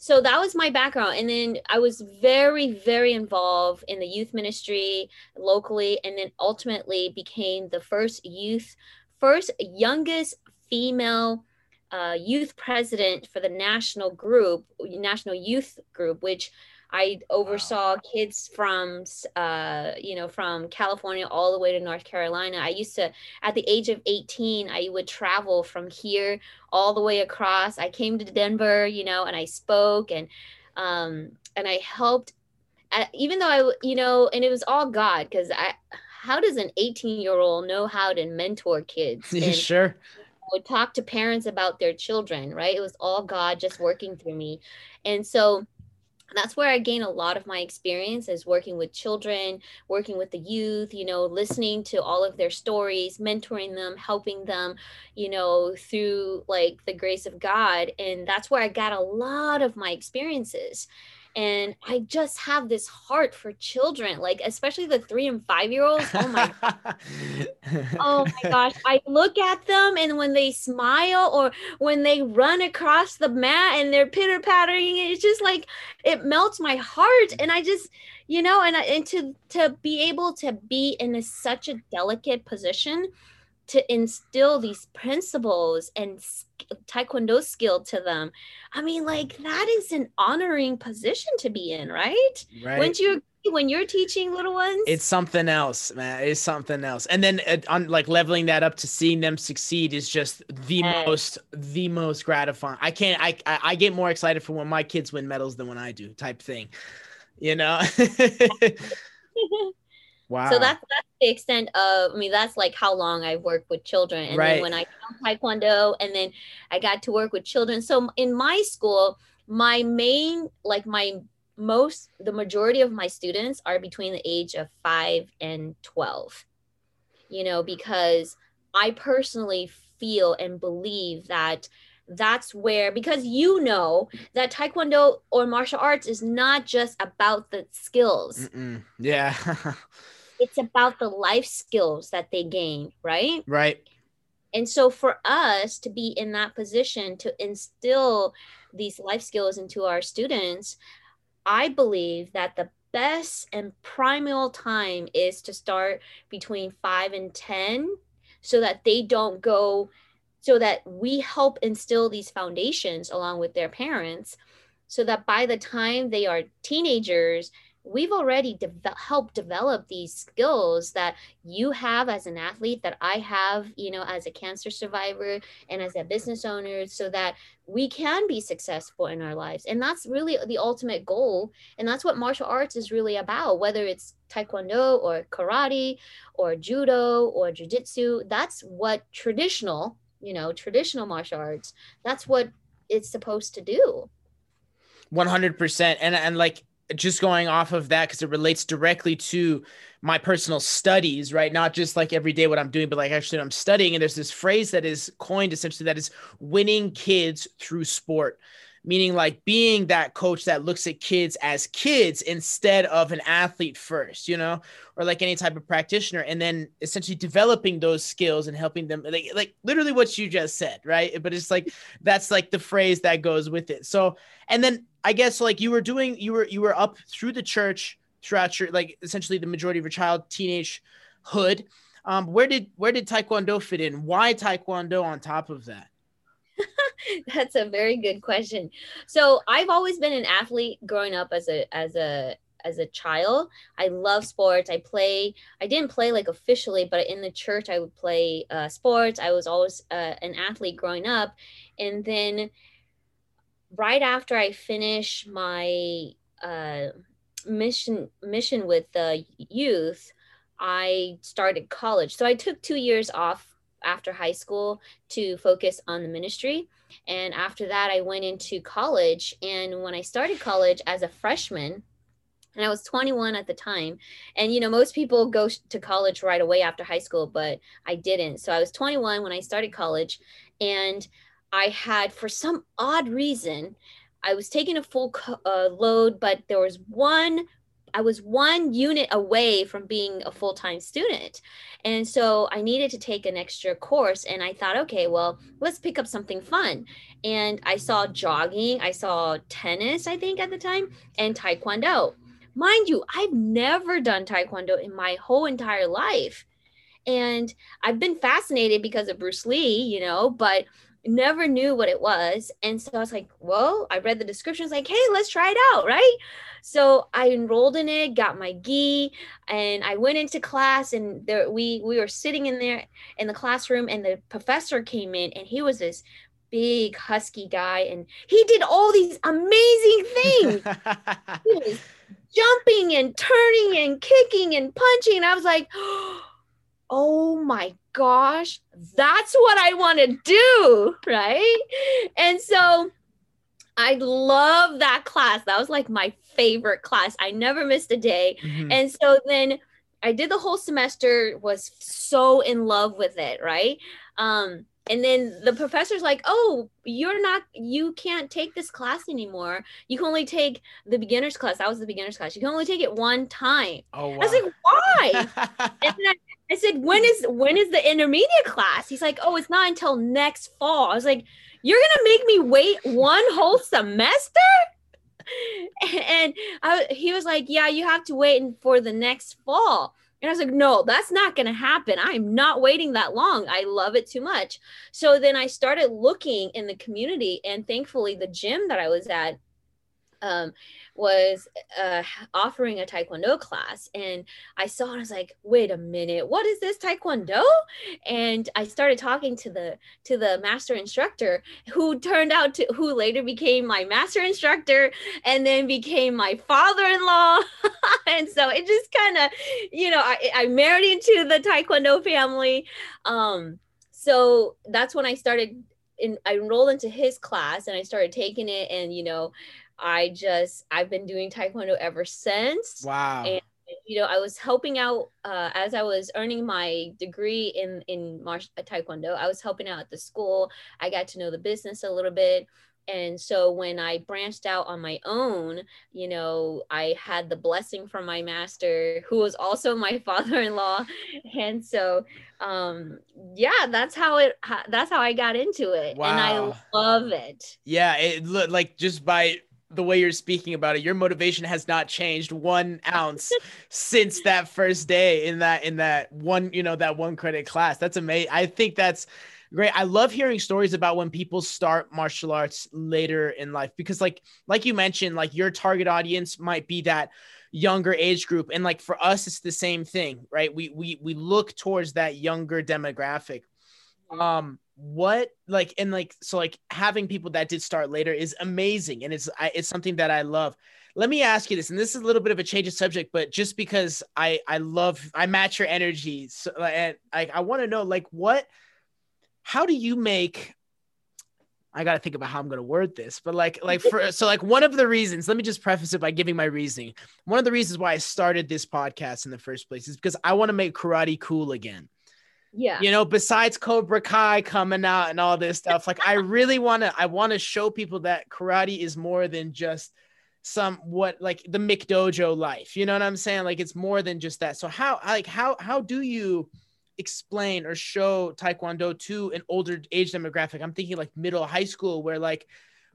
so that was my background and then i was very very involved in the youth ministry locally and then ultimately became the first youth first youngest female uh, youth president for the national group national youth group which I oversaw wow. kids from, uh, you know, from California all the way to North Carolina. I used to, at the age of 18, I would travel from here all the way across. I came to Denver, you know, and I spoke and, um, and I helped, uh, even though I, you know, and it was all God because I, how does an 18 year old know how to mentor kids? And, sure. Would talk to parents about their children, right? It was all God just working through me. And so, that's where I gain a lot of my experience is working with children, working with the youth, you know, listening to all of their stories, mentoring them, helping them, you know, through like the grace of God. And that's where I got a lot of my experiences and I just have this heart for children, like especially the three and five year olds. Oh my, oh my gosh! I look at them, and when they smile or when they run across the mat and they're pitter pattering, it's just like it melts my heart, and I just, you know, and and to to be able to be in a, such a delicate position to instill these principles and taekwondo skill to them. I mean like that is an honoring position to be in right? Right. Wouldn't you when you're teaching little ones? It's something else man. It's something else. And then uh, on like leveling that up to seeing them succeed is just the yes. most the most gratifying. I can't I, I i get more excited for when my kids win medals than when i do type thing you know Wow. So that's that's the extent of I mean that's like how long I've worked with children and right. then when I found taekwondo and then I got to work with children. So in my school, my main like my most the majority of my students are between the age of 5 and 12. You know, because I personally feel and believe that that's where because you know that taekwondo or martial arts is not just about the skills. Mm-mm. yeah. It's about the life skills that they gain right? Right. And so for us to be in that position to instill these life skills into our students i believe that the best and primal time is to start between 5 and 10 so that they don't go so that we help instill these foundations along with their parents so that by the time they are teenagers we've already de- helped develop these skills that you have as an athlete that i have you know as a cancer survivor and as a business owner so that we can be successful in our lives. And that's really the ultimate goal. And that's what martial arts is really about whether it's taekwondo or karate or judo or jiu-jitsu that's what traditional you know traditional martial arts that's what it's supposed to do. 100% and and like just going off of that because it relates directly to my personal studies right? Not just like every day what i'm doing but like actually i'm studying and there's this phrase that is coined essentially that is winning kids through sport meaning like being that coach that looks at kids as kids instead of an athlete first, you know, or like any type of practitioner, and then essentially developing those skills and helping them, like, like literally what you just said, right? But it's like that's like the phrase that goes with it. So, and then I guess like you were doing, you were you were up through the church throughout your like essentially the majority of your child teenage hood. Um, where did where did Taekwondo fit in? Why Taekwondo on top of that? That's a very good question. So I've always been an athlete growing up as a as a as a child. I love sports. I play. I didn't play like officially, but in the church I would play uh, sports. I was always uh, an athlete growing up, and then right after I finished my uh, mission mission with the youth, I started college. So I took two years off after high school to focus on the ministry. And after that, I went into college. And when I started college as a freshman, and I was 21 at the time. And, you know, most people go to college right away after high school, but I didn't. So I was 21 when I started college. And I had, for some odd reason, I was taking a full uh, load, but there was one I was one unit away from being a full time student. And so I needed to take an extra course. And I thought, okay, well, let's pick up something fun. And I saw jogging, I saw tennis, I think at the time, and taekwondo. Mind you, I've never done taekwondo in my whole entire life. And I've been fascinated because of Bruce Lee, you know, but never knew what it was. And so I was like, well, I read the descriptions like, hey, let's try it out, right? So I enrolled in it, got my gi, and I went into class and there we we were sitting in there in the classroom and the professor came in and he was this big husky guy and he did all these amazing things. he was jumping and turning and kicking and punching. And I was like, oh my gosh, that's what I want to do. Right. And so I love that class. That was like my favorite class. I never missed a day. Mm-hmm. And so then I did the whole semester, was so in love with it, right? Um, and then the professor's like, "Oh, you're not you can't take this class anymore. You can only take the beginner's class. That was the beginner's class. You can only take it one time." Oh, wow. I was like, "Why?" and then I, I said, "When is when is the intermediate class?" He's like, "Oh, it's not until next fall." I was like, "You're to make me wait one whole semester?" and I, he was like, "Yeah, you have to wait for the next fall." And I was like, no, that's not to happen. I'm not waiting that long. I love it too much. So then I started looking in the community, and thankfully, the gym that I was at um, was uh, offering a taekwondo class and i saw it i was like wait a minute what is this taekwondo? And i started talking to the to the master instructor who turned out to who later became my master instructor and then became my father-in-law. And so it just kind of you know I, I married into the taekwondo family. Um so that's when i started in, I enrolled into his class and I started taking it and you know I just I've been doing taekwondo ever since. Wow. And you know, I was helping out uh, as I was earning my degree in in martial uh, taekwondo. I was helping out at the school. I got to know the business a little bit. And so when I branched out on my own, you know, I had the blessing from my master, who was also my father-in-law. And so, um, yeah, that's how it. That's how I got into it, wow. and I love it. Yeah, it like just by the way you're speaking about it your motivation has not changed one ounce since that first day in that in that one you know that one credit class. That's amazing i think that's great. I love hearing stories about when people start martial arts later in life because like like you mentioned like your target audience might be that younger age group. And like for us it's the same thing right? We we we look towards that younger demographic. Um what like and like so like having people that did start later is amazing and it's I, it's something that i love. Let me ask you this and this is a little bit of a change of subject but just because i i love i match your energy so and like i want to know like what how do you make i got to think about how i'm going to word this but like like for so like one of the reasons let me just preface it by giving my reasoning. One of the reasons why i started this podcast in the first place is because i want to make karate cool again yeah. You know besides cobra kai coming out and all this stuff like i really want to i want to show people that karate is more than just some what like the McDojo life you know what i'm saying? Like it's more than just that. So how like how how do you explain or show taekwondo to an older age demographic? I'm thinking like middle high school where like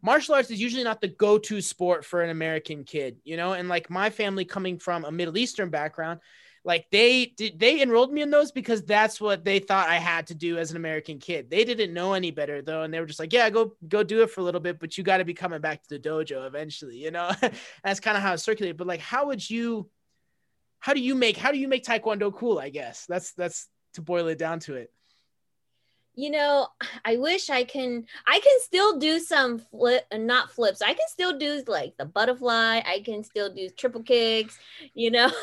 martial arts is usually not the go-to sport for an american kid you know? And like my family coming from a middle eastern background like they did they enrolled me in those because that's what they thought I had to do as an American kid. They didn't know any better though, and they were just like, "Yeah, go go do it for a little bit, but you got to be coming back to the dojo eventually." You know, that's kind of how it circulated. But like, how would you? How do you make how do you make Taekwondo cool? I guess that's that's to boil it down to it you know i wish i can i can still do some flip not flips i can still do like the butterfly i can still do triple kicks you know?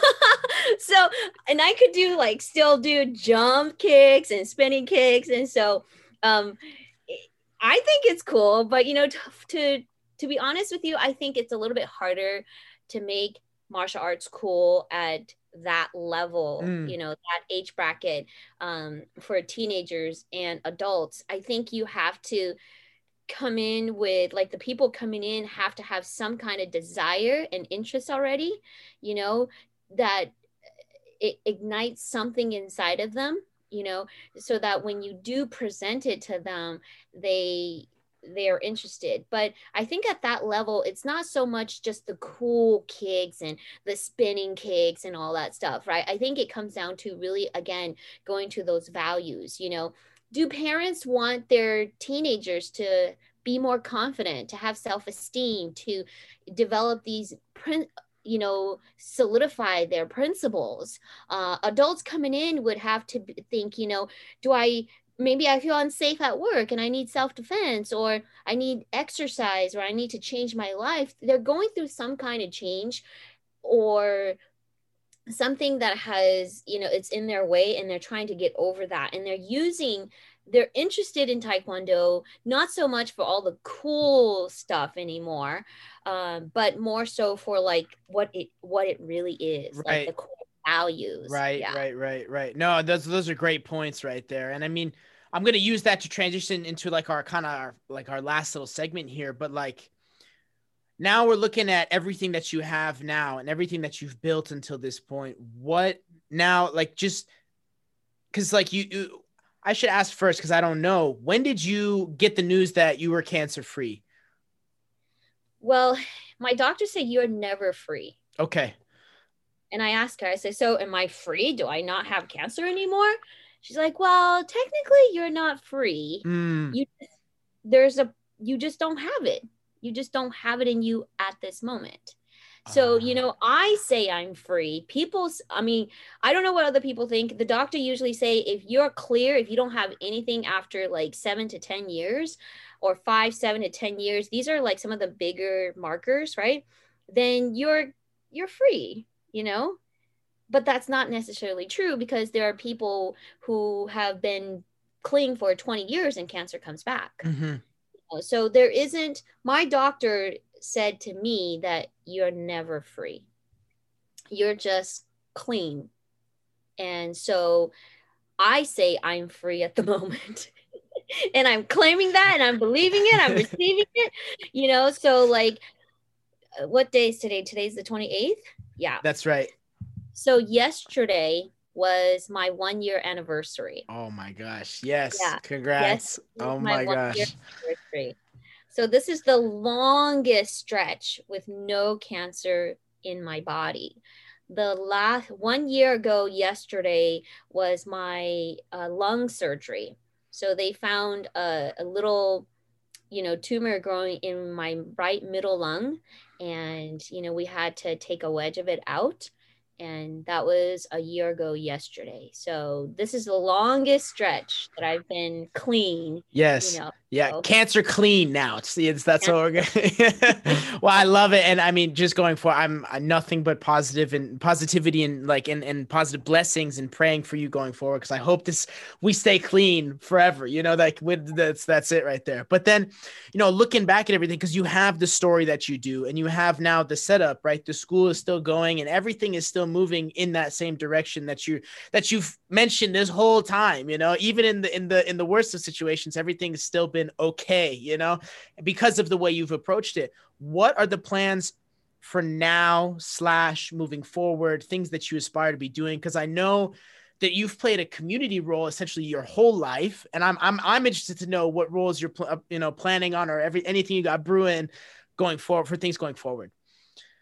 So and i could do like still do jump kicks and spinning kicks and so um i think it's cool but you know to to, to be honest with you i think it's a little bit harder to make martial arts cool at that level mm. you know that age bracket um, for teenagers and adults i think you have to come in with like the people coming in have to have some kind of desire and interest already you know that it ignites something inside of them you know so that when you do present it to them they they're interested. But I think at that level, it's not so much just the cool kicks and the spinning kicks and all that stuff, right? I think it comes down to really, again, going to those values. You know, do parents want their teenagers to be more confident, to have self esteem, to develop these print? you know solidify their principles uh, adults coming in would have to think you know do i maybe I feel unsafe at work and I need self defense or I need exercise or I need to change my life. They're going through some kind of change or something that has, you know, it's in their way and they're trying to get over that. And they're using, they're interested in Taekwondo, not so much for all the cool stuff anymore, um, but more so for like what it, what it really is. Right. Like the core values. Right, yeah. right, right, right. No, those those are great points right there. And I mean, I'm gonna use that to transition into like our kind of like our last little segment here. But like now we're looking at everything that you have now and everything that you've built until this point. What now, like just because like you, you I should ask first because I don't know. When did you get the news that you were cancer free? Well, my doctor said you're never free. Okay And I asked her, I say, So am I free? Do I not have cancer anymore? She's like, Well, technically, you're not free. Mm. You there's a you just don't have it. You just don't have it in you at this moment. So, you Ah. know, I say I'm free. People's, I mean, I don't know what other people think. The doctor usually say if you're clear, if you don't have anything after like seven to 10 years or five, seven to 10 years, these are like some of the bigger markers, right? Then you're, you're free, you know? But that's not necessarily true because there are people who have been clean for 20 years and cancer comes back. Mhm. So there isn't, my doctor said to me that you're never free. You're just clean. And so I say I'm free at the moment. and I'm claiming that and I'm believing it, I'm receiving it, you know. So, like, uh, what day is today? Today's the 28th. Yeah. That's right. So, yesterday was my one year anniversary. Oh my gosh. Yes. Yeah. Congrats. This oh is my, gosh. So this is the longest stretch with no cancer in my body. The last one year ago, yesterday was my uh, lung surgery. So they found a, a little, you know, tumor growing in my right middle lung, and you know we had to take a wedge of it out and that was a year ago yesterday. So this is the longest stretch that I've been clean. Yes. You know, Yeah, so- cancer clean now. See, it's that's what we're going. well, I love it, and I mean, just going for, I'm uh, nothing but positive and positivity and like and, and positive blessings and praying for you going forward because I hope this we stay clean forever. You know, like with that's that's it right there. But then, you know, looking back at everything because you have the story that you do, and you have now the setup. Right, the school is still going, and everything is still moving in that same direction that you that you've mentioned this whole time. You know, even in the in the in the worst of situations, everything has still been okay. You know, because of the way you've approached it. What are the plans? for now slash moving forward things that you aspire to be doing because i know that you've played a community role essentially your whole life and i'm i'm, I'm interested to know what roles you're pl- uh, you know planning on or every anything you got brewing going forward for things going forward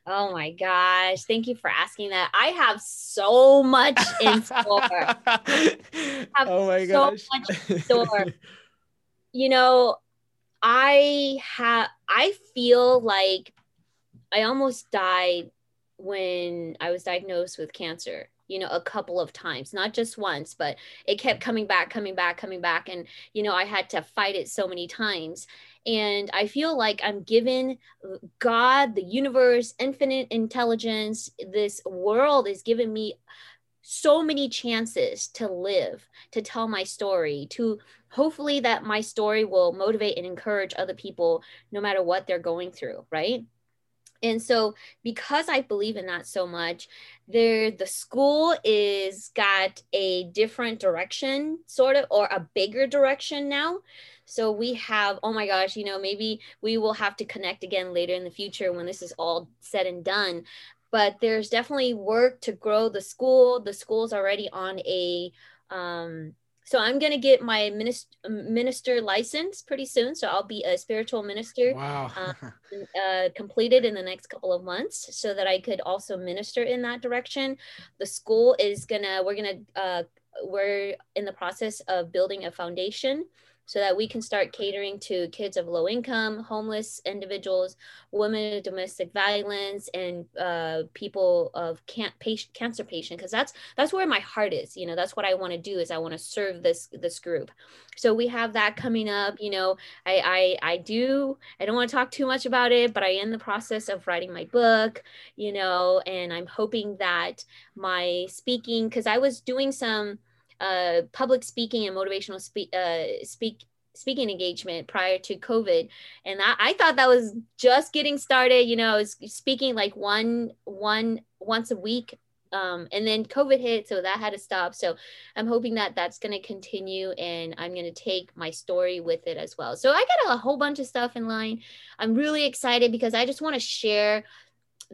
Oh my gosh. Thank you for asking that. I have so much in store. oh my gosh. so much in store. you know, I have I feel like I almost died when I was diagnosed with cancer. You know, a couple of times, not just once, but it kept coming back, coming back, coming back. And, you know, I had to fight it so many times. And I feel like I'm given God, the universe, infinite intelligence, this world is giving me so many chances to live, to tell my story, to hopefully that my story will motivate and encourage other people no matter what they're going through, right? And so because I believe in that so much, there the school is got a different direction sort of or a bigger direction now. So we have, oh my gosh, you know, maybe we will have to connect again later in the future when this is all said and done but there's definitely work to grow the school. The school's already on a um, so I'm gonna get my minister minister license pretty soon. So I'll be a spiritual minister wow uh, completed in the next couple of months, so that I could also minister in that direction. The school is gonna we're gonna uh, we're in the process of building a foundation so that we can start catering to kids of low income, homeless individuals, women of domestic violence, and uh, people of can- patient, cancer patient. Because that's that's where my heart is. You know, that's what I want to do. Is I want to serve this this group. So we have that coming up. You know, I I I do. I don't want to talk too much about it, but I am in the process of writing my book. You know, and I'm hoping that my speaking, because I was doing some uh, public speaking and motivational speak uh, speak speaking engagement prior to COVID, and I, I thought that was just getting started. You know, I was speaking like one one once a week. Um, and then COVID hit, so that had to stop. So I'm hoping that that's going to continue, and I'm going to take my story with it as well. So I got a whole bunch of stuff in line. I'm really excited because I just want to share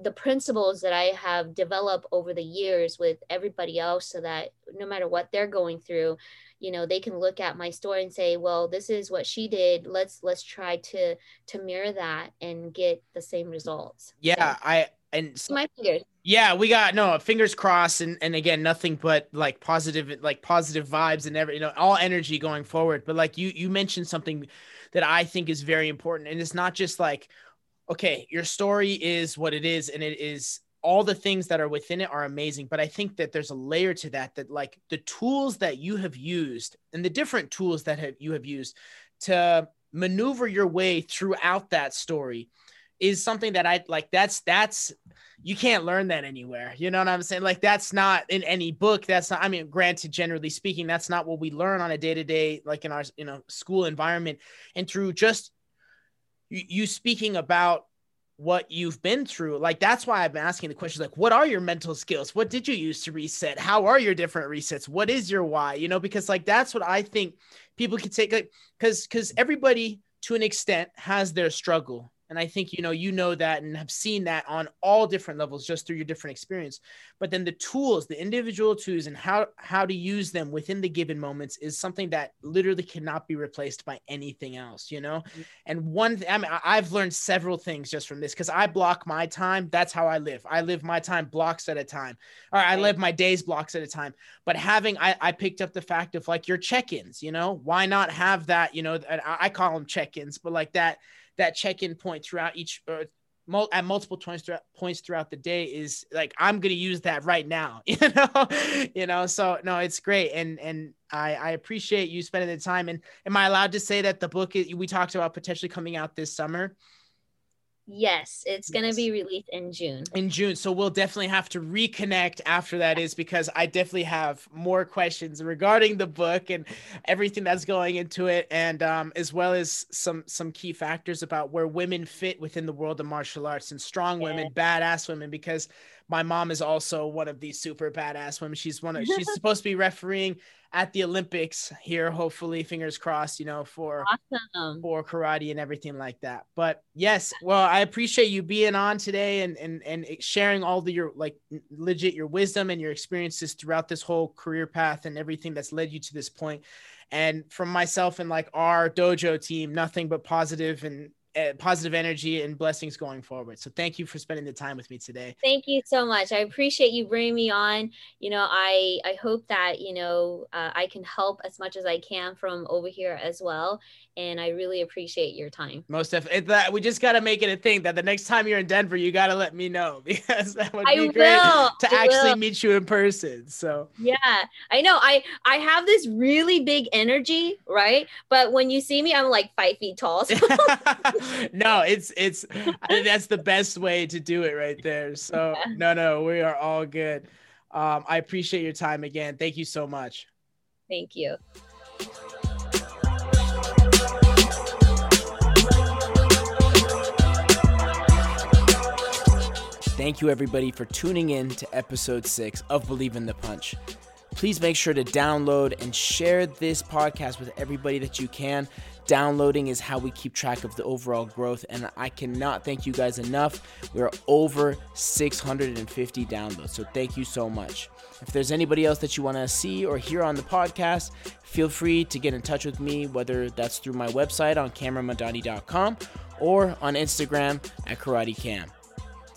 the principles that I have developed over the years with everybody else so that no matter what they're going through, you know, they can look at my story and say, well, this is what she did. Let's let's try to to mirror that and get the same results. yeah So, i and my fingers. Yeah, we got no fingers crossed, and and again, nothing but like positive, like positive vibes and every you know all energy going forward. But like you you mentioned something that I think is very important, and it's not just like okay, your story is what it is, and it is all the things that are within it are amazing but i think that there's a layer to that that like the tools that you have used and the different tools that have, you have used to maneuver your way throughout that story is something that i like that's that's you can't learn that anywhere. You know what i'm saying? Like that's not in any book. That's not i mean granted generally speaking that's not what we learn on a day-to-day like in our you know school environment. And through just you, speaking about what you've been through. Like that's why I've been asking the questions like what are your mental skills? What did you use to reset? How are your different resets? What is your why? You know, because like that's what I think people can take like cuz cuz everybody to an extent has their struggle and I think, you know, you know that and have seen that on all different levels just through your different experience. But then the tools, the individual tools and how how to use them within the given moments is something that literally cannot be replaced by anything else, you know? Mm-hmm. And one I mean, I've learned several things just from this because I block my time. That's how I live. I live my time blocks at a time. Or I live my days blocks at a time. But having I, I picked up the fact of like your check-ins, you know, why not have that, you know, I call them check-ins, but like that that check-in point throughout each uh, at multiple points throughout, points throughout the day is like I'm gonna use that right now, you know, you know. So no, it's great, and and I I appreciate you spending the time. And am I allowed to say that the book we talked about potentially coming out this summer? Yes, it's going to be released in June. In June. So we'll definitely have to reconnect after that is because I definitely have more questions regarding the book and everything that's going into it and um, as well as some some key factors about where women fit within the world of martial arts and strong women, yeah. badass women because my mom is also one of these super badass women. She's one of she's supposed to be refereeing at the Olympics here, hopefully, fingers crossed, you know, for awesome. for karate and everything like that. But yes, well, I appreciate you being on today and and and sharing all the your like legit your wisdom and your experiences throughout this whole career path and everything that's led you to this point. And from myself and like our dojo team, nothing but positive and positive energy and blessings going forward. So thank you for spending the time with me today. Thank you so much. I appreciate you bringing me on. You know, I I hope that you know uh, I can help as much as I can from over here as well. And I really appreciate your time. Most definitely. That we just got to make it a thing that the next time you're in Denver, you got to let me know because that would be I great will. to I actually will. meet you in person. So yeah, I know. I I have this really big energy, right? But when you see me, I'm like five feet tall. So. no, it's it's that's the best way to do it right there. So yeah. no, no, we are all good. Um, I appreciate your time again. Thank you so much. Thank you. Thank you, everybody, for tuning in to episode six of Bleav in the Punch. Please make sure to download and share this podcast with everybody that you can. Downloading is how we keep track of the overall growth, and I cannot thank you guys enough. We're over 650 downloads, so thank you so much. If there's anybody else that you want to see or hear on the podcast, feel free to get in touch with me, whether that's through my website on cameronmadani.com or on Instagram at KarateCam.